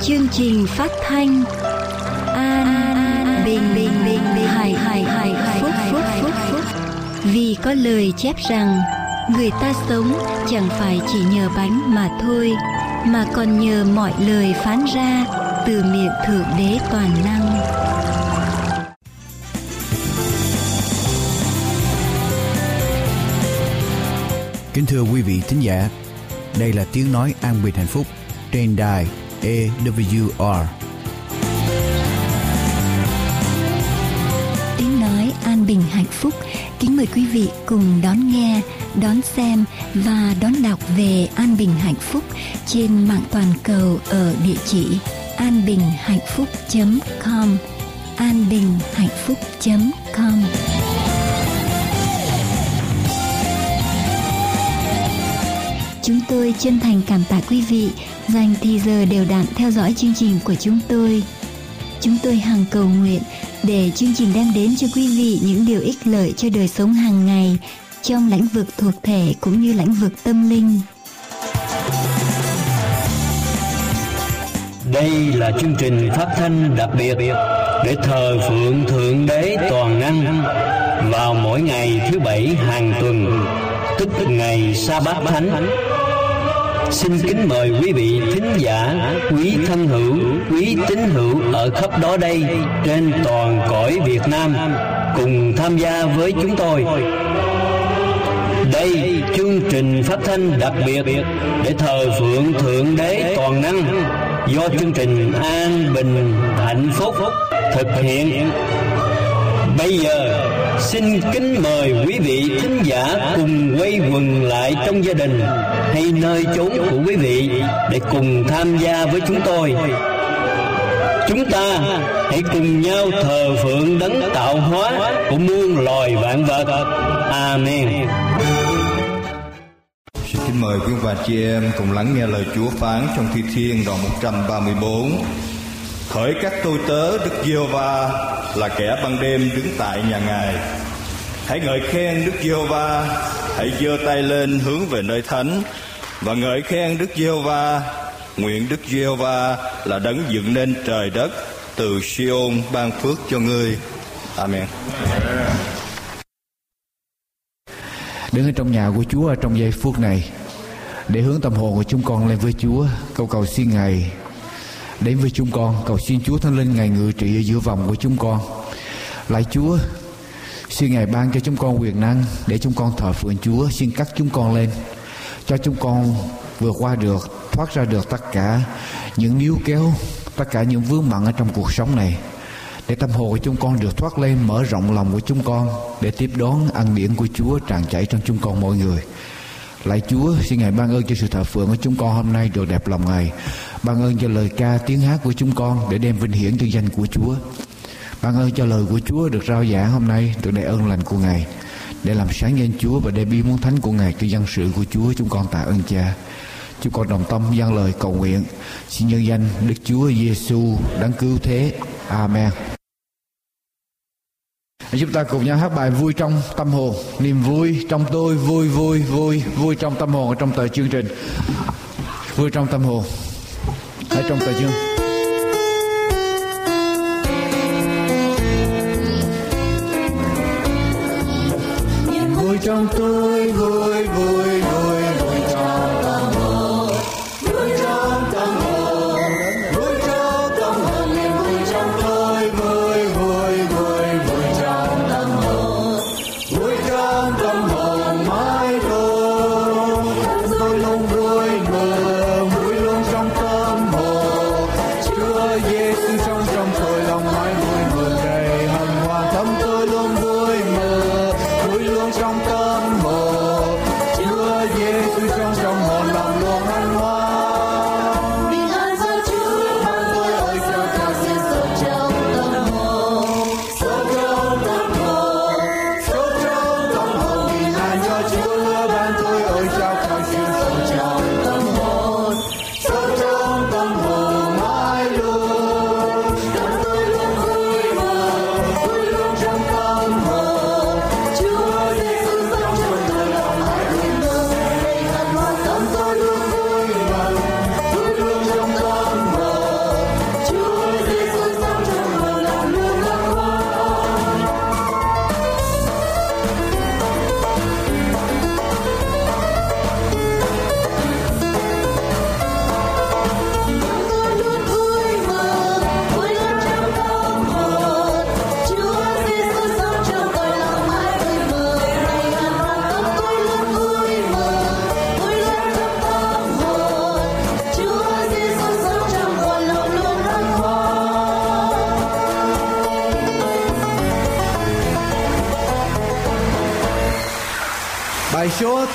chương trình phát thanh an bình bình bình bình hài hài hài hài phúc phúc phúc phúc. Vì có lời chép rằng người ta sống chẳng phải chỉ nhờ bánh mà thôi mà còn nhờ mọi lời phán ra từ miệng thượng đế toàn năng. Kính thưa quý vị thính giả, đây là tiếng nói an bình hạnh phúc trên đài AWR. Tiếng nói an bình hạnh phúc. Kính mời quý vị cùng đón nghe, đón xem và đón đọc về an bình hạnh phúc trên mạng toàn cầu ở địa chỉ anbinhhạnhphúc.com anbinhhạnhphúc.com Chúng tôi chân thành cảm tạ quý vị dành thì giờ đều đặn theo dõi chương trình của chúng tôi. Chúng tôi hằng cầu nguyện để chương trình đem đến cho quý vị những điều ích lợi cho đời sống hàng ngày trong lĩnh vực thuộc thể cũng như lĩnh vực tâm linh. Đây là chương trình phát thanh đặc biệt để thờ phượng Thượng Đế Toàn Năng vào mỗi ngày thứ bảy hàng tuần, tức ngày Sa Bát Thánh Xin kính mời quý vị thính giả, quý thân hữu, quý tín hữu ở khắp đó đây trên toàn cõi Việt Nam cùng tham gia với chúng tôi. Đây chương trình phát thanh đặc biệt để thờ phượng Thượng Đế Toàn Năng do chương trình An Bình Hạnh Phúc thực hiện. Bây giờ, xin kính mời quý vị thính giả cùng quay quần lại trong gia đình hay nơi chốn của quý vị để cùng tham gia với chúng tôi. Chúng ta hãy cùng nhau thờ phượng đấng tạo hóa của muôn loài vạn vật. Amen. Xin kính mời quý bà chị em cùng lắng nghe lời Chúa phán trong Thi Thiên đoạn 134. Khởi các tôi tớ, Đức Giêsu va là kẻ ban đêm đứng tại nhà Ngài. Hãy ngợi khen Đức giê va hãy giơ tay lên hướng về nơi thánh và ngợi khen Đức giê va Nguyện Đức giê va là đấng dựng nên trời đất từ Siôn ban phước cho ngươi. Amen. Đứng ở trong nhà của Chúa trong giây phút này để hướng tâm hồn của chúng con lên với Chúa, cầu cầu xin Ngài đến với chúng con, cầu xin Chúa Thánh Linh Ngài ngự trị ở giữa vòng của chúng con. lạy Chúa, xin Ngài ban cho chúng con quyền năng để chúng con thờ phượng Chúa, xin cắt chúng con lên cho chúng con vượt qua được thoát ra được tất cả những níu kéo tất cả những vướng mặn ở trong cuộc sống này. Để tâm hồn của chúng con được thoát lên mở rộng lòng của chúng con để tiếp đón ăn điển của Chúa tràn chảy trong chúng con mọi người. Lạy Chúa, xin Ngài ban ơn cho sự thờ phượng của chúng con hôm nay được đẹp lòng Ngài. Ban ơn cho lời ca tiếng hát của chúng con để đem vinh hiển cho danh của Chúa. Ban ơn cho lời của Chúa được rao giảng hôm nay được đại ơn lành của Ngài để làm sáng danh Chúa và để bi muốn thánh của Ngài cho dân sự của Chúa chúng con tạ ơn Cha. Chúng con đồng tâm dâng lời cầu nguyện xin nhân danh Đức Chúa Giêsu đấng cứu thế. Amen. Chúng ta cùng nhau hát bài vui trong tâm hồn. Niềm vui trong tôi, vui vui vui Vui trong tâm hồn ở trong tờ chương trình. Vui trong tâm hồn. Ở trong tờ chương. Niềm vui trong tôi, vui vui.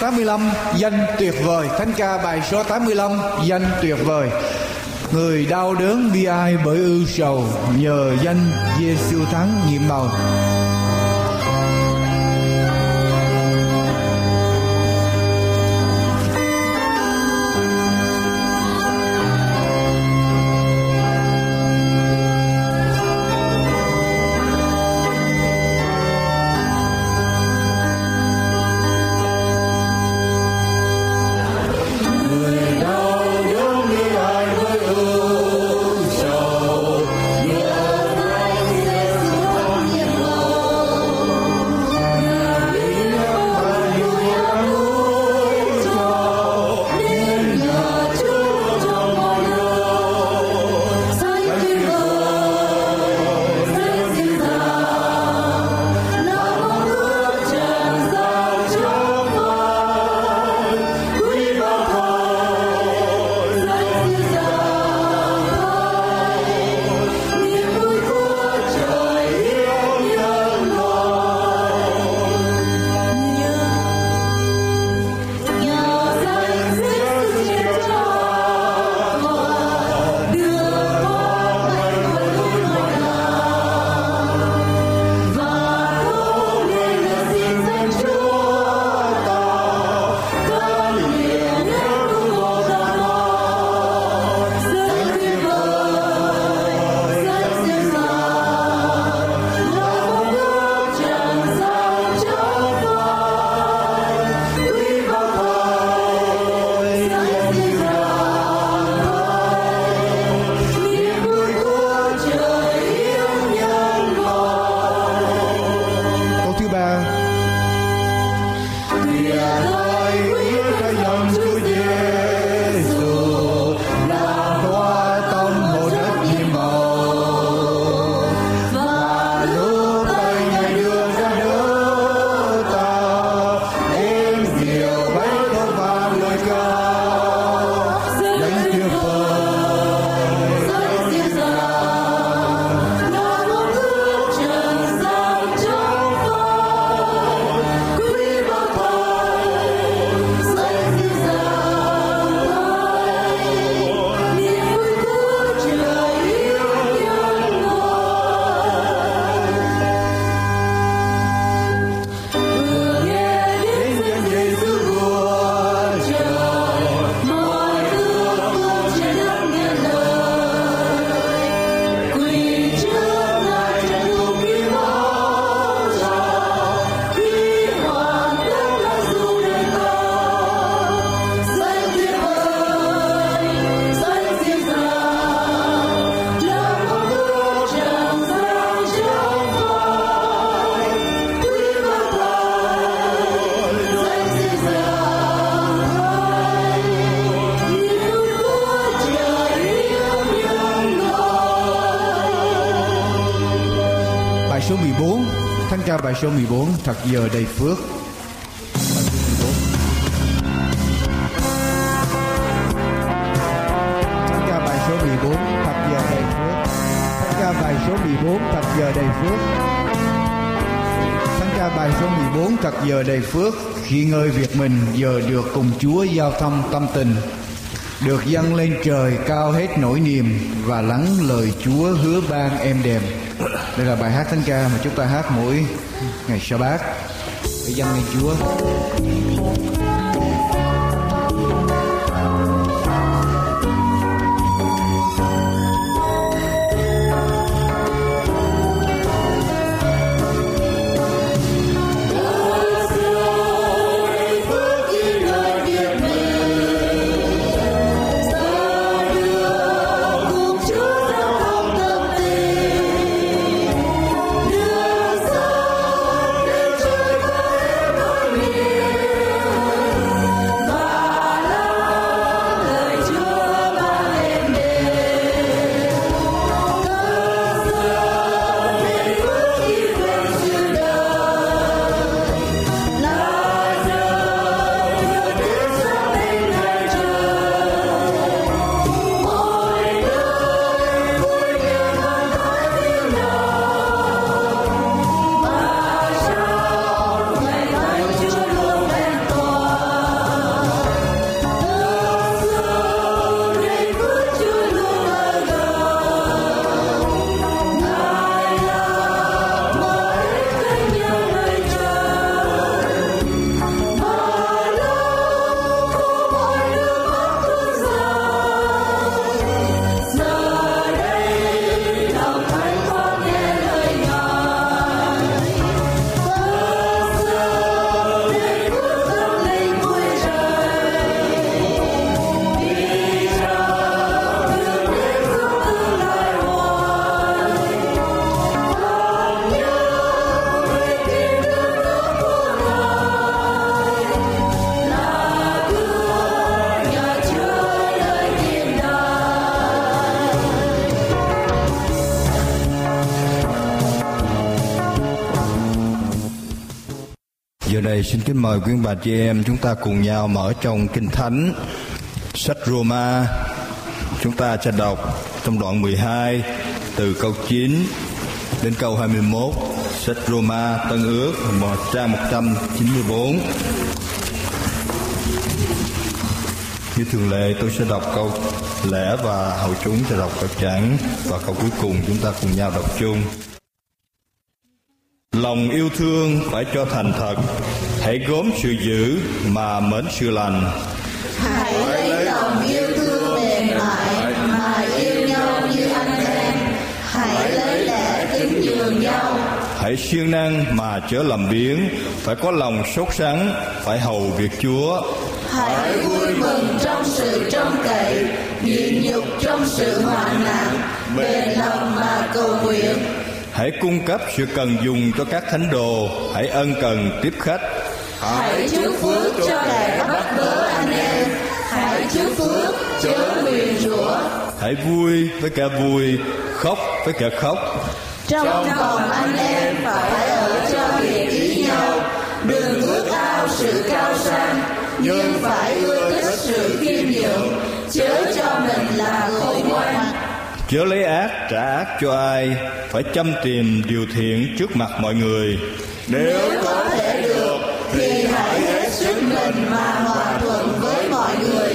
85 danh tuyệt vời. Thánh ca bài số 85 danh tuyệt vời. Người đau đớn bi ai bởi ưu sầu, Nhờ danh Giêsu thắng nhiệm màu Bài số 14 Thánh ca bài số 14 Thật giờ đầy phước. Bài số 14 Thánh ca bài số 14 Thật giờ đầy phước. Thánh ca bài số 14 Thật giờ đầy phước. Thánh ca bài số 14 Thật giờ đầy phước. Khi ngơi việc mình, giờ được cùng Chúa giao thăm tâm tình. Được dâng lên trời, cao hết nỗi niềm và lắng lời Chúa hứa ban em đềm. Đây là bài hát thánh ca mà chúng ta hát mỗi ngày sa bát để dâng lên Chúa. Đây, xin kính mời quý bà chị em chúng ta cùng nhau mở trong Kinh Thánh, sách Roma. Chúng ta sẽ đọc trong đoạn 12 từ câu 9 đến câu 21 sách Roma Tân Ước trang 194. Như thường lệ, tôi sẽ đọc câu lẽ và hậu chúng sẽ đọc câu chẵn, và câu cuối cùng chúng ta cùng nhau đọc chung. Lòng yêu thương phải cho thành thật Hãy gốm sự dữ mà mến sự lành Hãy lấy lòng yêu thương mềm mại mà yêu nhau như anh em. Hãy lấy lẽ kính nhường nhau. Hãy siêng năng mà chớ làm biếng Phải có lòng sốt sắng Phải hầu việc Chúa Hãy vui mừng trong sự trông cậy, nhịn nhục trong sự hoạn nạn, bền lòng mà cầu nguyện. Hãy cung cấp sự cần dùng cho các thánh đồ Hãy ân cần tiếp khách Hãy chúc phước cho kẻ bắt bớ anh em. Hãy chúc phước chớ nguyền rủa. Hãy vui với kẻ vui Khóc với kẻ khóc Trong vòng anh em phải ở cho hiệp ý nhau. Đừng ước ao sự cao sang, nhưng phải ưa thích sự khiêm nhường. Chớ cho mình là khôn ngoan. Chớ lấy ác trả ác cho ai Phải chăm tìm điều thiện trước mặt mọi người Nếu có mà hòa thuận với mọi người.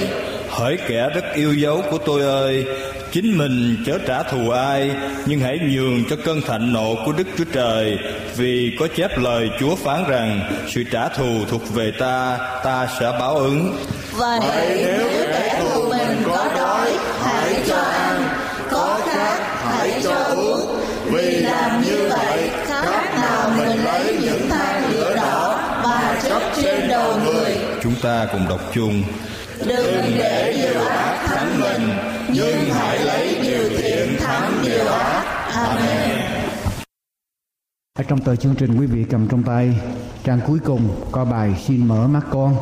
Hỡi kẻ rất yêu dấu của tôi ơi Chính mình chớ trả thù ai Nhưng hãy nhường cho cơn thạnh nộ của Đức Chúa Trời Vì có chép lời Chúa phán rằng Sự trả thù thuộc về ta Ta sẽ báo ứng Vậy nếu kẻ thù mình có đói, hãy cho ăn. Có khát, hãy cho uống. Vì làm như vậy, khác nào mình lấy những than lửa đỏ mà chốc trên đầu người. Chúng ta cùng đọc chung Đừng để điều ác thắng mình, nhưng hãy lấy điều thiện thắng điều ác. Amen. Ở trong tờ chương trình quý vị cầm trong tay trang cuối cùng có bài xin mở mắt con.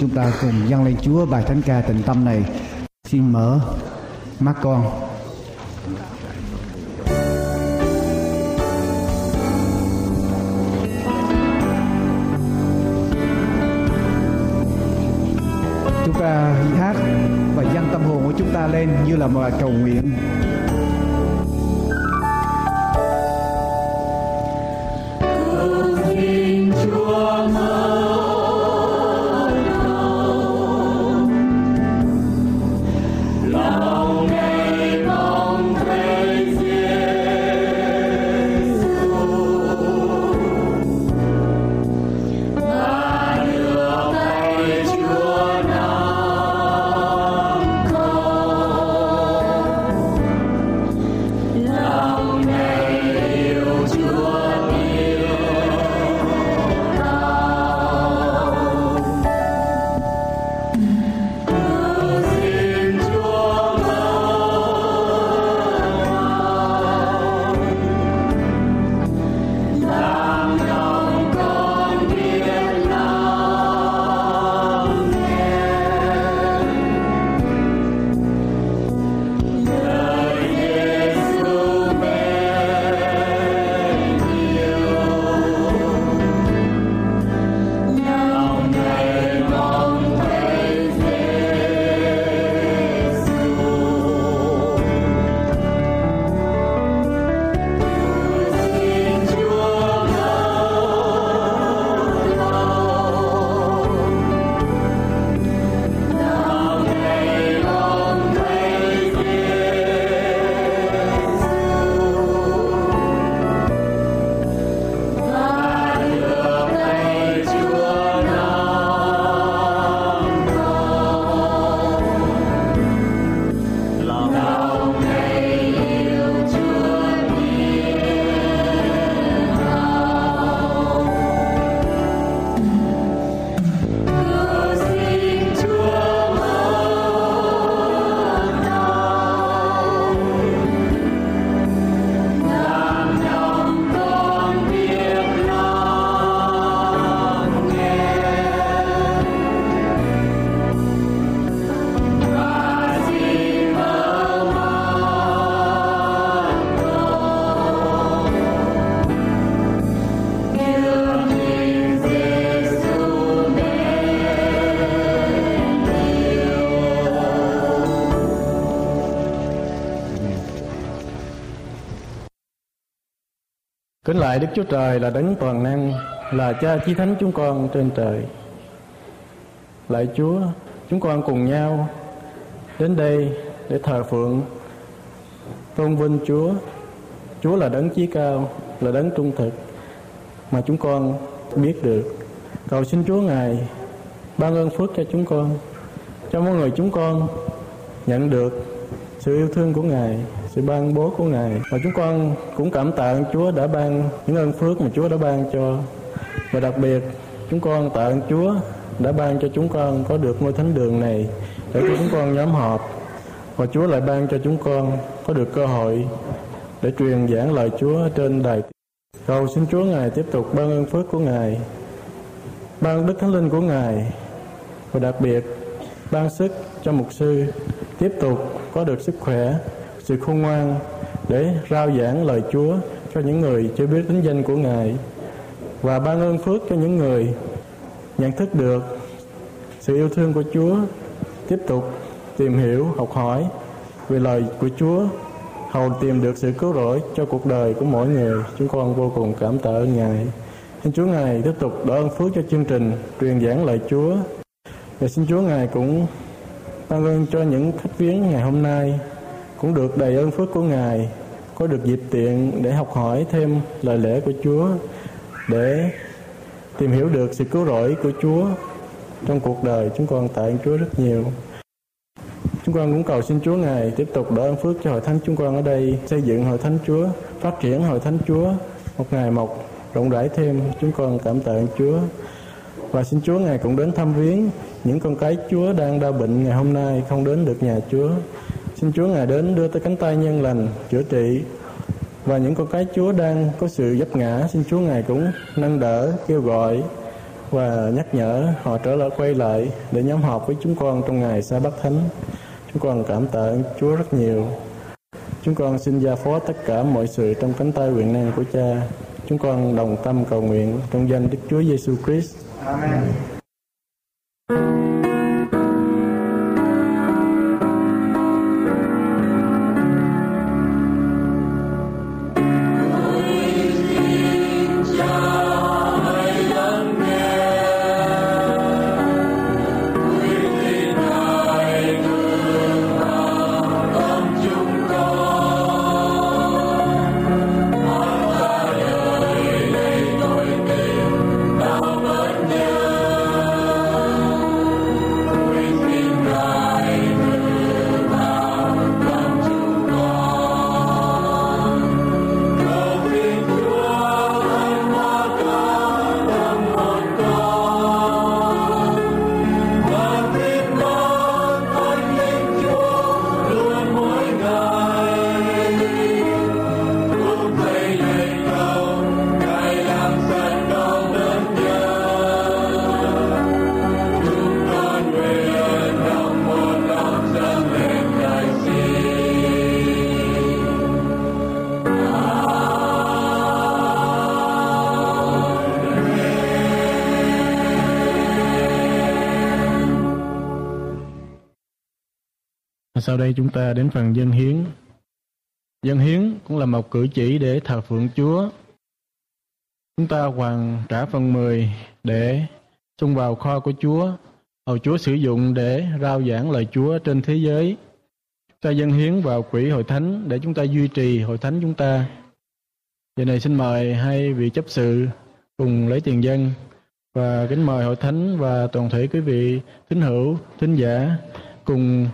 Chúng ta cùng dâng lên Chúa bài thánh ca tịnh tâm này. Xin mở mắt con. Ta hát và dâng tâm hồn của chúng ta lên như là một cầu nguyện. Lạy lại Đức Chúa Trời là đấng toàn năng, là cha chí thánh chúng con trên trời. Lạy Chúa, chúng con cùng nhau đến đây để thờ phượng tôn vinh Chúa. Chúa là đấng chí cao, là đấng trung thực mà chúng con biết được. Cầu xin Chúa Ngài ban ơn phước cho chúng con, cho mỗi người chúng con nhận được sự yêu thương của Ngài, sự ban bố của Ngài và chúng con cũng cảm tạ Chúa đã ban những ơn phước mà Chúa đã ban cho. Và đặc biệt chúng con tạ ơn Chúa đã ban cho chúng con có được ngôi thánh đường này để cho chúng con nhóm họp. Và Chúa lại ban cho chúng con có được cơ hội để truyền giảng lời Chúa trên đài. Cầu xin Chúa Ngài tiếp tục ban ơn phước của Ngài, ban đức thánh linh của Ngài. Và đặc biệt ban sức cho mục sư tiếp tục có được sức khỏe, sự khôn ngoan để rao giảng lời Chúa cho những người chưa biết tính danh của Ngài. Và ban ơn phước cho những người nhận thức được sự yêu thương của Chúa, tiếp tục tìm hiểu, học hỏi về lời của Chúa, hầu tìm được sự cứu rỗi cho cuộc đời của mỗi người. Chúng con vô cùng cảm tạ ơn Ngài. Xin Chúa Ngài tiếp tục đỡ ơn phước cho chương trình truyền giảng lời Chúa. Và xin Chúa Ngài cũng ban ơn cho những khách viếng ngày hôm nay cũng được đầy ơn phước của Ngài, có được dịp tiện để học hỏi thêm lời lẽ của Chúa, để tìm hiểu được sự cứu rỗi của Chúa trong cuộc đời chúng con tạ ơn Chúa rất nhiều. Chúng con cũng cầu xin Chúa Ngài tiếp tục đỡ ơn phước cho hội thánh chúng con ở đây, xây dựng hội thánh Chúa, phát triển hội thánh Chúa. Một ngày một rộng rãi thêm, chúng con cảm tạ ơn Chúa. Và xin Chúa Ngài cũng đến thăm viếng những con cái Chúa đang đau bệnh ngày hôm nay không đến được nhà Chúa xin Chúa Ngài đến đưa tới cánh tay nhân lành, chữa trị. Và những con cái Chúa đang có sự dấp ngã, xin Chúa Ngài cũng nâng đỡ, kêu gọi và nhắc nhở họ trở lại, quay lại để nhóm họp với chúng con trong ngày sa bát thánh. Chúng con cảm tạ Chúa rất nhiều. Chúng con xin gia phó tất cả mọi sự trong cánh tay quyền năng của Cha. Chúng con đồng tâm cầu nguyện trong danh Đức Chúa Giêsu Christ. Amen. Sau đây chúng ta đến phần dân hiến. Dân hiến cũng là một cử chỉ để thờ phượng Chúa. Chúng ta hoàn trả phần 10 để xung vào kho của Chúa, hầu Chúa sử dụng để rao giảng lời Chúa trên thế giới. Chúng ta dân hiến vào quỹ hội thánh để chúng ta duy trì hội thánh chúng ta. Giờ này xin mời hai vị chấp sự cùng lấy tiền dân và kính mời hội thánh và toàn thể quý vị tín hữu, thính giả cùng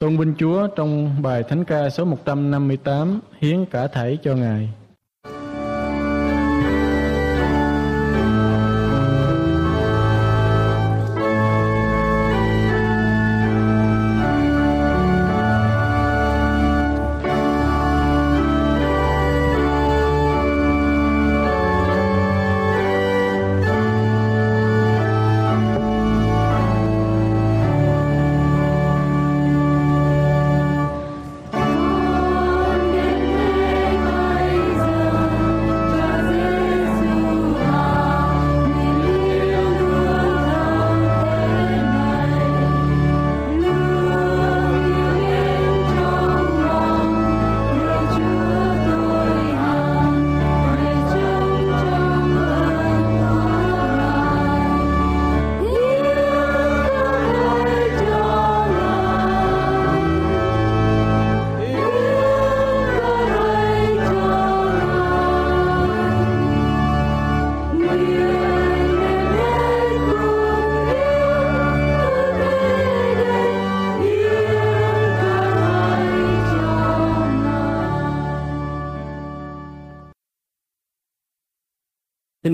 Tôn vinh Chúa trong bài Thánh ca số 158 hiến cả thảy cho Ngài.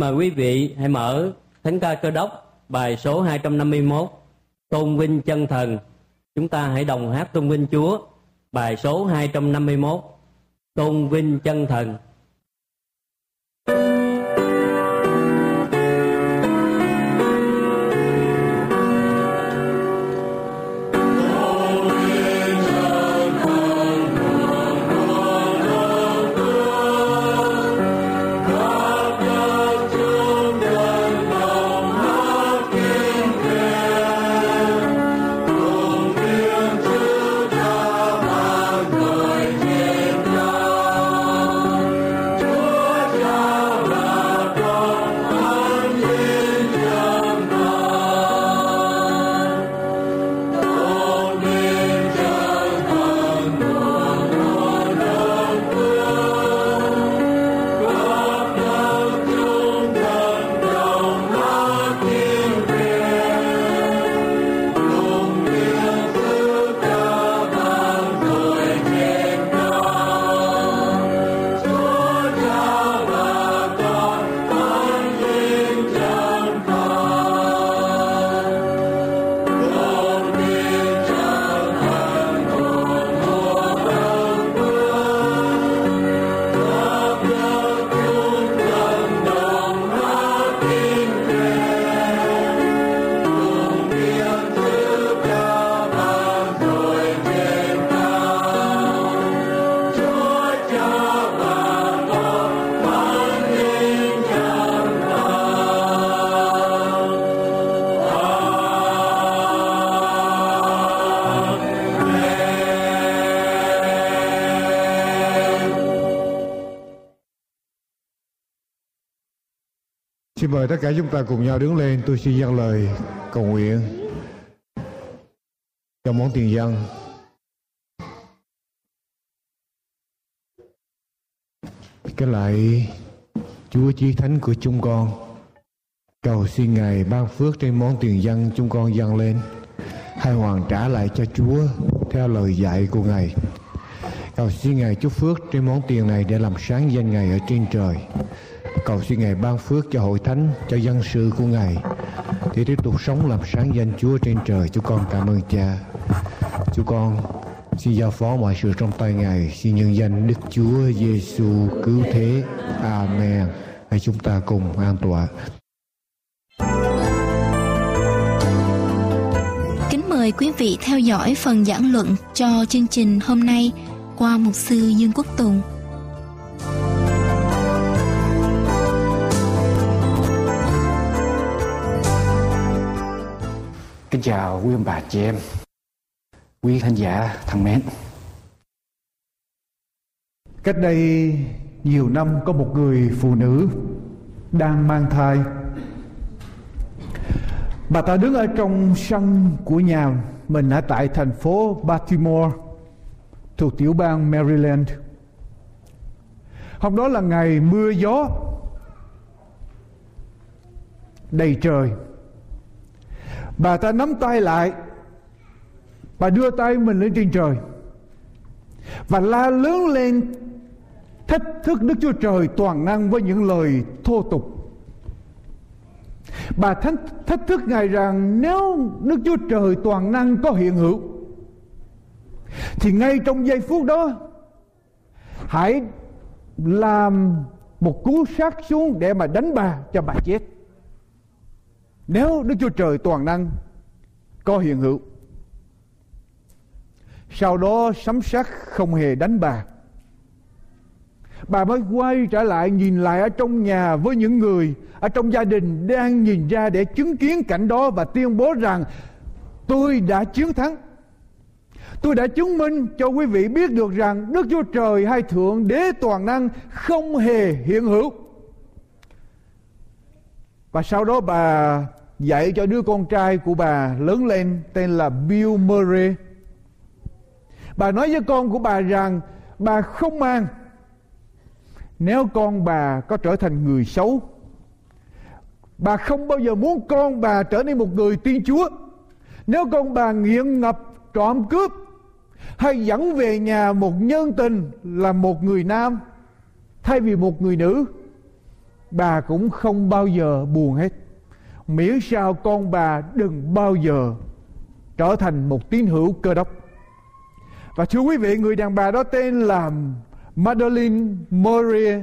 Mời quý vị hãy mở Thánh ca cơ đốc, bài số 251 Tôn vinh chân thần. Chúng ta hãy đồng hát tôn vinh Chúa, bài số 251 Tôn vinh chân thần. Xin mời tất cả chúng ta cùng nhau đứng lên. Tôi xin dâng lời cầu nguyện cho món tiền dân. Cái lại, Chúa Chí Thánh của chúng con, cầu xin Ngài ban phước trên món tiền dân chúng con dâng lên hay hoàn trả lại cho Chúa theo lời dạy của Ngài. Cầu xin Ngài chúc phước trên món tiền này để làm sáng danh Ngài ở trên trời cầu xin Ngài ban phước cho hội thánh, cho dân sự của Ngài để tiếp tục sống làm sáng danh Chúa trên trời. Chúng con cảm ơn Cha. Chúng con xin giao phó mọi sự trong tay Ngài. Xin nhân danh Đức Chúa Giêsu cứu thế. Amen. Hãy chúng ta cùng an tọa. Kính mời quý vị theo dõi phần giảng luận cho chương trình hôm nay qua mục sư Dương Quốc Tùng. Kính chào quý ông bà chị em, quý khán giả thân mến. Cách đây nhiều năm có một người phụ nữ đang mang thai. Bà ta đứng ở trong sân của nhà mình ở tại thành phố Baltimore thuộc tiểu bang Maryland. Hôm đó là ngày mưa gió đầy trời Bà ta nắm tay lại. Bà đưa tay mình lên trên trời. Và la lớn lên Thách thức Đức Chúa Trời toàn năng với những lời thô tục. Bà thách, thách thức Ngài rằng nếu Đức Chúa Trời toàn năng có hiện hữu Thì ngay trong giây phút đó Hãy làm một cú sát xuống để mà đánh bà cho bà chết nếu Đức Chúa Trời toàn năng, có hiện hữu. Sau đó sấm sét không hề đánh bà. Bà mới quay trở lại nhìn lại ở trong nhà với những người ở trong gia đình đang nhìn ra để chứng kiến cảnh đó và tuyên bố rằng, tôi đã chiến thắng. Tôi đã chứng minh cho quý vị biết được rằng Đức Chúa Trời hay Thượng Đế Toàn Năng không hề hiện hữu. Và sau đó bà dạy cho đứa con trai của bà lớn lên tên là Bill Murray. Bà nói với con của bà rằng, bà không mang nếu con bà có trở thành người xấu. Bà không bao giờ muốn con bà trở nên một người tiên chúa. Nếu con bà nghiện ngập, trộm cướp, hay dẫn về nhà một nhân tình là một người nam thay vì một người nữ bà cũng không bao giờ buồn hết miễn sao con bà đừng bao giờ trở thành một tín hữu cơ đốc và thưa quý vị người đàn bà đó tên là Madeline Maria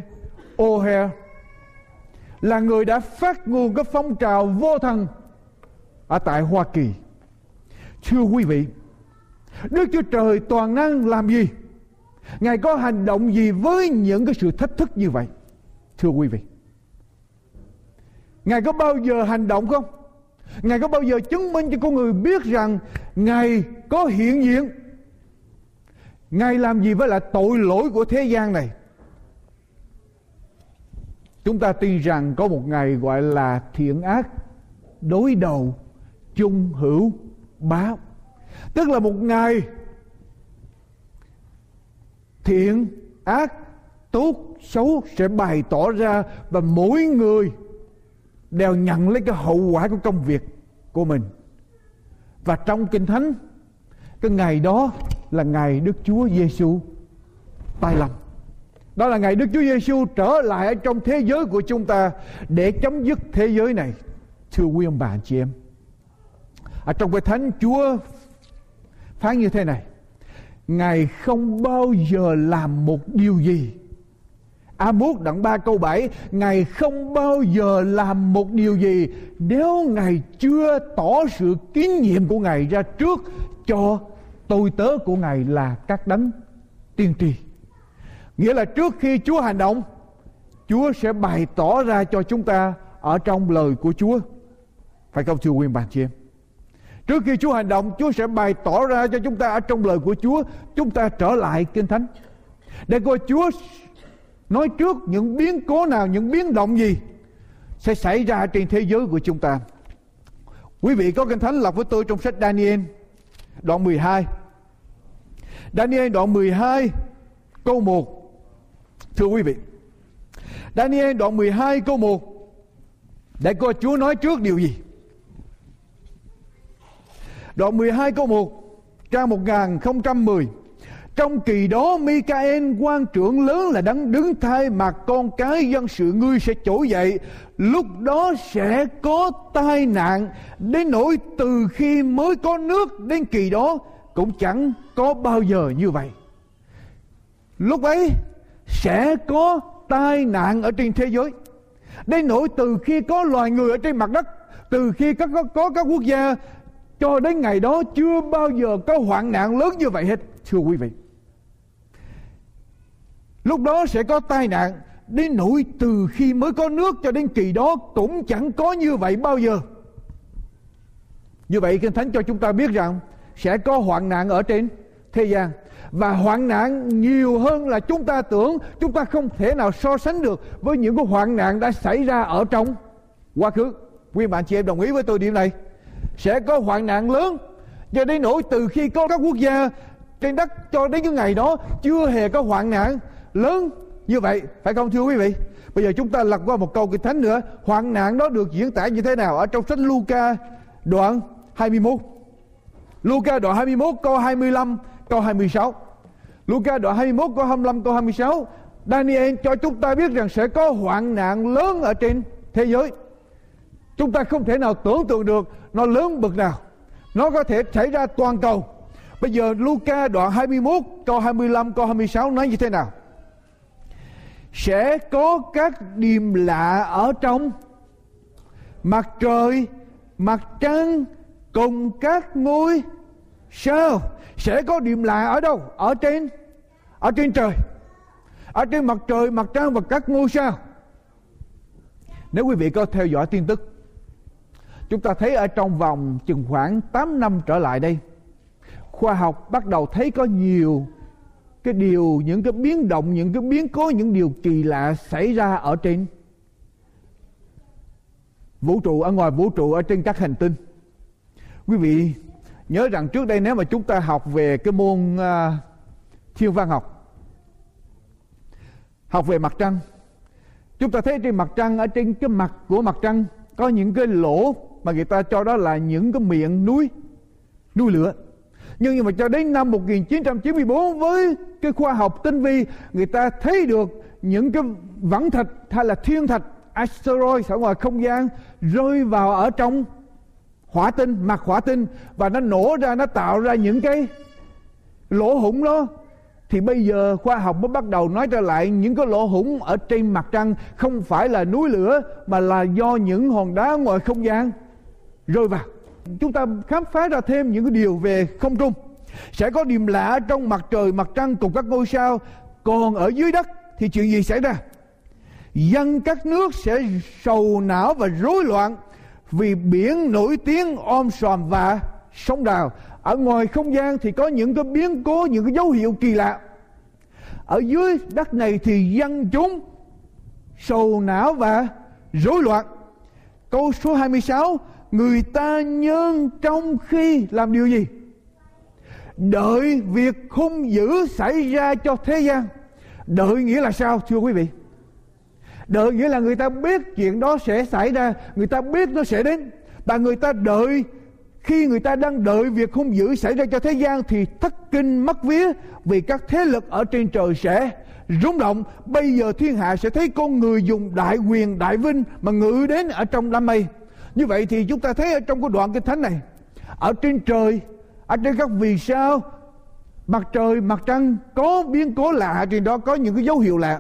O'Hare là người đã phát nguồn cái phong trào vô thần ở tại Hoa Kỳ. Thưa quý vị, Đức Chúa Trời toàn năng làm gì? Ngài có hành động gì với những cái sự thách thức như vậy? Thưa quý vị. Ngài có bao giờ hành động không? Ngài có bao giờ chứng minh cho con người biết rằng Ngài có hiện diện Ngài làm gì với lại tội lỗi của thế gian này Chúng ta tin rằng có một ngày gọi là thiện ác, đối đầu, chung hữu, báo. Tức là một ngày thiện ác, tốt, xấu sẽ bày tỏ ra và mỗi người đều nhận lấy cái hậu quả của công việc của mình. Và trong Kinh Thánh, cái ngày đó là ngày Đức Chúa Giêsu tay lòng đó là ngày Đức Chúa Giêsu trở lại ở trong thế giới của chúng ta để chấm dứt thế giới này. Thưa quý ông bà chị em. Ở trong cái thánh, Chúa phán như thế này. Ngài không bao giờ làm một điều gì. A-mút đoạn 3 câu 7 Ngài không bao giờ làm một điều gì Nếu Ngài chưa tỏ sự kín nhiệm của Ngài ra trước Cho tôi tớ của Ngài là các đấng tiên tri Nghĩa là trước khi Chúa hành động, Chúa sẽ bày tỏ ra cho chúng ta ở trong lời của Chúa. Phải không thưa quý bạn chị em? Trước khi Chúa hành động, Chúa sẽ bày tỏ ra cho chúng ta ở trong lời của Chúa. Chúng ta trở lại Kinh Thánh. Để coi Chúa nói trước những biến cố nào, những biến động gì sẽ xảy ra trên thế giới của chúng ta. Quý vị có Kinh Thánh lọc với tôi trong sách Daniel đoạn 12. Daniel đoạn 12 câu 1 Thưa quý vị, Daniel đoạn 12 câu 1 để coi Chúa nói trước điều gì. Đoạn 12 câu 1 trang 1010 trong kỳ đó Micael quan trưởng lớn là đấng đứng thay mặt con cái dân sự ngươi sẽ trỗi dậy. Lúc đó sẽ có tai nạn Đến nỗi từ khi mới có nước đến kỳ đó Cũng chẳng có bao giờ như vậy. Lúc ấy sẽ có tai nạn ở trên thế giới. Đến nỗi từ khi có loài người ở trên mặt đất từ khi có, có, có các quốc gia cho đến ngày đó chưa bao giờ có hoạn nạn lớn như vậy hết, thưa quý vị. Lúc đó sẽ có tai nạn đến nỗi từ khi mới có nước cho đến kỳ đó cũng chẳng có như vậy bao giờ. Như vậy kinh thánh cho chúng ta biết rằng sẽ có hoạn nạn ở trên thế gian. Và hoạn nạn nhiều hơn là chúng ta tưởng, chúng ta không thể nào so sánh được với những cái hoạn nạn đã xảy ra ở trong quá khứ. Quý bạn chị em đồng ý với tôi điểm này? Sẽ có hoạn nạn lớn. Cho đến nỗi từ khi có các quốc gia trên đất cho đến những ngày đó chưa hề có hoạn nạn lớn như vậy, phải không thưa quý vị? Bây giờ chúng ta lật qua một câu kinh thánh nữa. Hoạn nạn đó được diễn tả như thế nào ở trong sách Luca đoạn 21 Luca đoạn 21 câu 25 câu 26 Luca đoạn 21 câu 25 câu 26 Daniel cho chúng ta biết rằng sẽ có hoạn nạn lớn ở trên thế giới. Chúng ta không thể nào tưởng tượng được nó lớn bực nào. Nó có thể xảy ra toàn cầu. Bây giờ Luca đoạn 21 câu 25 câu 26 nói như thế nào? Sẽ có các điềm lạ ở trong. Mặt trời, mặt trăng cùng các ngôi. Sao? Sẽ có điểm lạ ở đâu? Ở trên? Ở trên trời. Ở trên mặt trời mặt trăng và các ngôi sao? Nếu quý vị có theo dõi tin tức chúng ta thấy ở trong vòng chừng khoảng 8 năm trở lại đây khoa học bắt đầu thấy có nhiều cái điều những cái biến động những cái biến cố những điều kỳ lạ xảy ra ở trên vũ trụ ở ngoài vũ trụ ở trên các hành tinh. Quý vị nhớ rằng trước đây nếu mà chúng ta học về cái môn uh, thiên văn học học về mặt trăng chúng ta thấy trên mặt trăng ở trên cái mặt của mặt trăng có những cái lỗ mà người ta cho đó là những cái miệng núi núi lửa. Nhưng mà cho đến năm 1994 với cái khoa học tinh vi, người ta thấy được những cái vẫn thạch hay là thiên thạch, asteroid ở ngoài không gian rơi vào ở trong hỏa tinh, mặt hỏa tinh, và nó nổ ra, nó tạo ra những cái lỗ hủng đó. Thì bây giờ khoa học mới bắt đầu nói trở lại những cái lỗ hủng ở trên mặt trăng, không phải là núi lửa, mà là do những hòn đá ngoài không gian rơi vào. Chúng ta khám phá ra thêm những cái điều về không trung. Sẽ có điểm lạ trong mặt trời, mặt trăng cùng các ngôi sao. Còn ở dưới đất thì chuyện gì xảy ra? Dân các nước sẽ sầu não và rối loạn vì biển nổi tiếng om sòm và sóng đào. Ở ngoài không gian thì có những cái biến cố, những cái dấu hiệu kỳ lạ. Ở dưới đất này thì dân chúng sầu não và rối loạn. Câu số 26 người ta nhân trong khi làm điều gì? Đợi việc hung dữ xảy ra cho thế gian. Đợi nghĩa là sao, thưa quý vị? Đợi nghĩa là người ta biết chuyện đó sẽ xảy ra, người ta biết nó sẽ đến. Và người ta đợi, khi người ta đang đợi việc hung dữ xảy ra cho thế gian thì thất kinh mất vía, vì các thế lực ở trên trời sẽ rung động. Bây giờ thiên hạ sẽ thấy con người dùng đại quyền, đại vinh mà ngự đến ở trong đám mây như vậy thì chúng ta thấy ở trong cái đoạn kinh thánh này, ở trên trời, ở trên các vì sao mặt trời, mặt trăng có biến cố lạ, trên đó có những cái dấu hiệu lạ.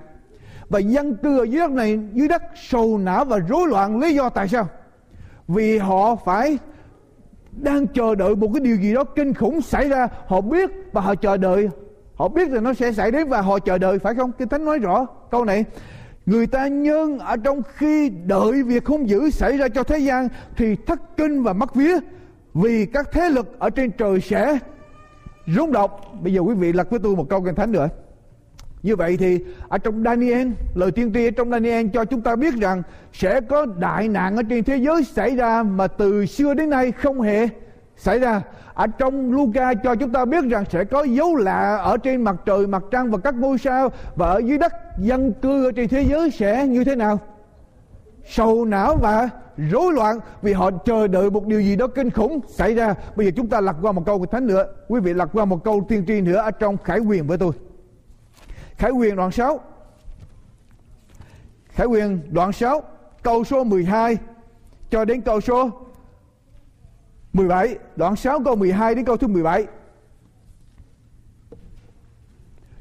Và dân cư ở dưới đất này, dưới đất sầu não và rối loạn lý do tại sao? Vì họ phải đang chờ đợi một cái điều gì đó kinh khủng xảy ra. Họ biết và họ chờ đợi. Họ biết là nó sẽ xảy đến và họ chờ đợi, phải không? Kinh thánh nói rõ câu này người ta nhân ở trong khi đợi việc hung dữ xảy ra cho thế gian thì thất kinh và mất vía. Vì các thế lực ở trên trời sẽ rung động. Bây giờ quý vị lật với tôi một câu kinh thánh nữa. Như vậy thì ở trong Daniel, lời tiên tri ở trong Daniel cho chúng ta biết rằng sẽ có đại nạn ở trên thế giới xảy ra mà từ xưa đến nay không hề xảy ra. Ở trong Luca cho chúng ta biết rằng sẽ có dấu lạ ở trên mặt trời, mặt trăng và các ngôi sao. Và ở dưới đất, dân cư ở trên thế giới sẽ như thế nào? Sầu não và rối loạn vì họ chờ đợi một điều gì đó kinh khủng xảy ra. Bây giờ chúng ta lật qua một câu của thánh nữa quý vị lật qua một câu tiên tri nữa ở trong khải quyền với tôi. Khải quyền đoạn 6 khải quyền đoạn 6 câu số 12 cho đến câu số 17 đoạn 6 câu 12 đến câu thứ 17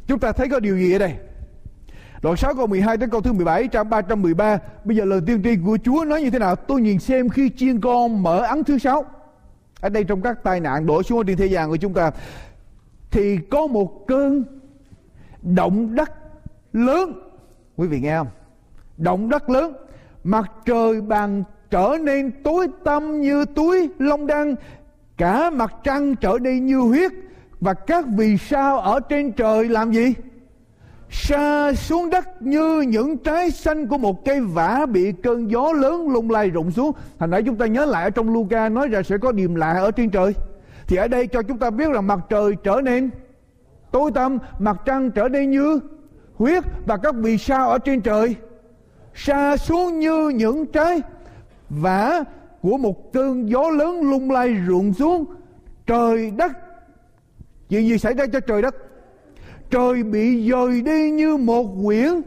chúng ta thấy có điều gì ở đây? Đoạn 6 câu 12 đến câu thứ 17 trang 313 Bây giờ lời tiên tri của Chúa nói như thế nào? Tôi nhìn xem khi chiên con mở ấn thứ sáu. Ở đây trong các tai nạn đổ xuống trên thế gian của chúng ta, Thì có một cơn động đất lớn. Quý vị nghe không? Động đất lớn. Mặt trời bằng trở nên tối tăm như túi lông đăng Cả mặt trăng trở nên như huyết, Và các vì sao ở trên trời làm gì? Sa xuống đất như những trái xanh của một cây vả bị cơn gió lớn lung lay rụng xuống. Thành nãy chúng ta nhớ lại ở trong Luca nói ra sẽ có điềm lạ ở trên trời. Thì ở đây cho chúng ta biết là mặt trời trở nên tối tăm, mặt trăng trở nên như huyết và các vì sao ở trên trời. Sa xuống như những trái vả của một cơn gió lớn lung lay ruộng xuống. Trời đất chuyện gì xảy ra cho trời đất? Trời bị dời đi như một quyển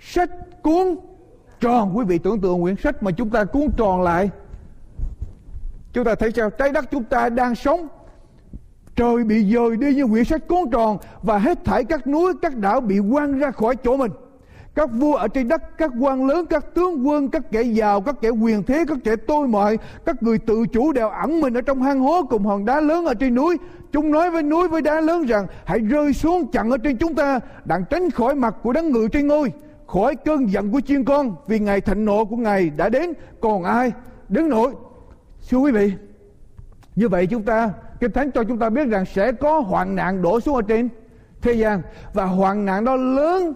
sách cuốn tròn. Quý vị tưởng tượng quyển sách mà chúng ta cuốn tròn lại. Chúng ta thấy sao? Trái đất chúng ta đang sống. Trời bị dời đi như quyển sách cuốn tròn và hết thảy các núi, các đảo bị quăng ra khỏi chỗ mình các vua ở trên đất, các quan lớn, các tướng quân, các kẻ giàu, các kẻ quyền thế, các kẻ tôi mọi, các người tự chủ đều ẩn mình ở trong hang hố cùng hòn đá lớn ở trên núi. Chúng nói với núi với đá lớn rằng, hãy rơi xuống chặn ở trên chúng ta, đặng tránh khỏi mặt của đấng ngự trên ngôi, khỏi cơn giận của chiên con, vì ngày thịnh nộ của ngài đã đến. Còn ai? Đứng nổi. Thưa quý vị, như vậy chúng ta, kinh thánh cho chúng ta biết rằng sẽ có hoạn nạn đổ xuống ở trên thế gian. Và hoạn nạn đó lớn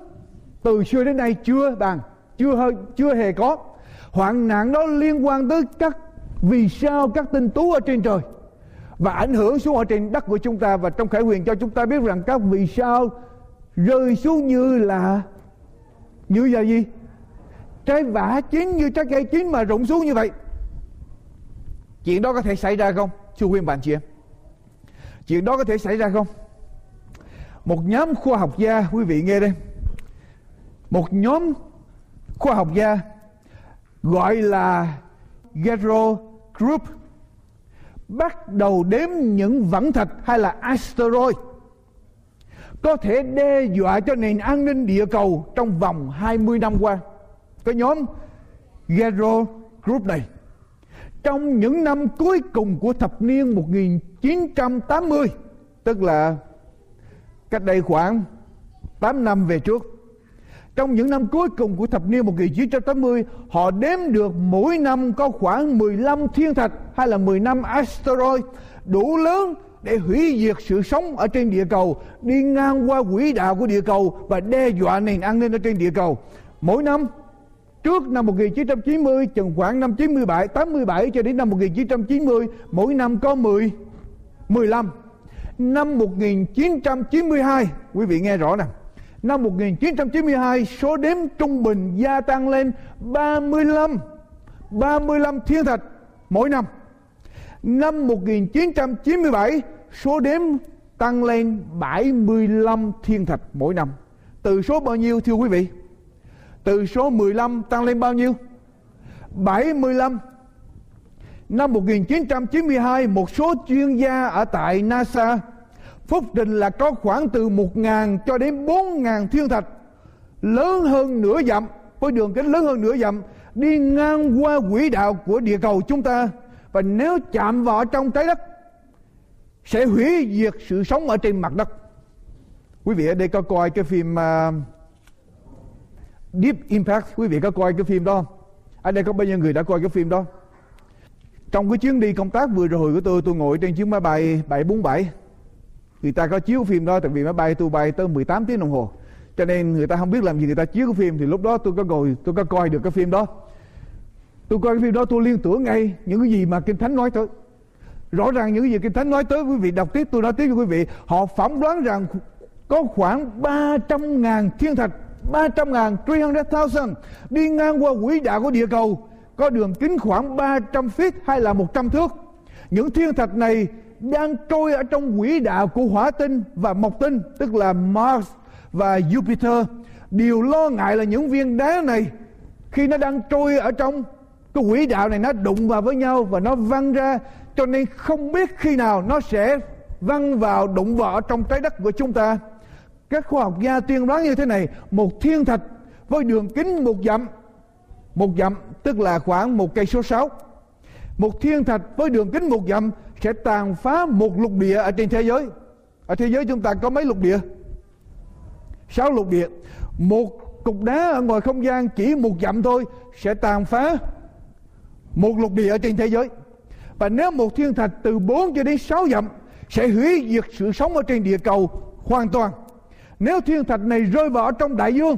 từ xưa đến nay chưa bằng chưa hơi, chưa hề có. Hoạn nạn đó liên quan tới các, vì sao các tinh tú ở trên trời và ảnh hưởng xuống ở trên đất của chúng ta và trong khải quyền cho chúng ta biết rằng các vì sao rơi xuống như là như là gì? Trái vả chín như trái cây chín mà rụng xuống như vậy. Chuyện đó có thể xảy ra không? Thưa quý bạn chị em. Chuyện đó có thể xảy ra không? Một nhóm khoa học gia, quý vị nghe đây một nhóm khoa học gia gọi là Gero Group bắt đầu đếm những vẫn thạch hay là asteroid, có thể đe dọa cho nền an ninh địa cầu trong vòng 20 năm qua. Cái nhóm Gero Group này, trong những năm cuối cùng của thập niên 1980 tức là cách đây khoảng 8 năm về trước trong những năm cuối cùng của thập niên 1980 họ đếm được mỗi năm có khoảng 15 thiên thạch hay là 15 asteroid đủ lớn để hủy diệt sự sống ở trên địa cầu, đi ngang qua quỹ đạo của địa cầu và đe dọa nền an ninh ở trên địa cầu. Mỗi năm, trước năm 1990 chừng khoảng năm 97 87 cho đến năm 1990 mỗi năm có 10 15 năm 1992 quý vị nghe rõ nè năm 1992 số đếm trung bình gia tăng lên 35 35 thiên thạch mỗi năm. Năm 1997 số đếm tăng lên 75 thiên thạch mỗi năm. Từ số bao nhiêu thưa quý vị? Từ số 15 tăng lên bao nhiêu? 75 Năm 1992 một số chuyên gia ở tại NASA phúc đình là có khoảng từ 1.000 cho đến 4.000 thiên thạch lớn hơn nửa dặm với đường kính lớn hơn nửa dặm đi ngang qua quỹ đạo của địa cầu chúng ta. Và nếu chạm vào trong trái đất sẽ hủy diệt sự sống ở trên mặt đất. Quý vị ở đây có coi cái phim uh, Deep Impact? Quý vị có coi cái phim đó không? Ở đây có bao nhiêu người đã coi cái phim đó? Trong cái chuyến đi công tác vừa rồi của tôi tôi ngồi trên chuyến máy bay 747 người ta có chiếu phim đó tại vì máy bay tôi bay tới 18 tiếng đồng hồ. Cho nên người ta không biết làm gì người ta chiếu cái phim thì lúc đó tôi có ngồi tôi có coi được cái phim đó. Tôi coi cái phim đó tôi liên tưởng ngay những cái gì mà kinh thánh nói tới. Rõ ràng những cái gì kinh thánh nói tới quý vị đọc tiếp tôi nói tiếp cho quý vị. Họ phỏng đoán rằng có khoảng 300 ngàn thiên thạch 300 ngàn 300,000 đi ngang qua quỹ đạo của địa cầu. Có đường kính khoảng 300 feet hay là 100 thước. Những thiên thạch này đang trôi ở trong quỹ đạo của hỏa tinh và mộc tinh, tức là Mars và Jupiter. Điều lo ngại là những viên đá này, khi nó đang trôi ở trong cái quỹ đạo này, nó đụng vào với nhau và nó văng ra, cho nên không biết khi nào nó sẽ văng vào, đụng vào trong trái đất của chúng ta. Các khoa học gia tiên đoán như thế này, một thiên thạch với đường kính một dặm một dặm tức là khoảng một cây số sáu. Một thiên thạch với đường kính một dặm sẽ tàn phá một lục địa ở trên thế giới. Ở thế giới chúng ta có mấy lục địa? Sáu lục địa. Một cục đá ở ngoài không gian chỉ một dặm thôi sẽ tàn phá một lục địa ở trên thế giới. Và nếu một thiên thạch từ 4 cho đến 6 dặm sẽ hủy diệt sự sống ở trên địa cầu hoàn toàn. Nếu thiên thạch này rơi vào trong đại dương,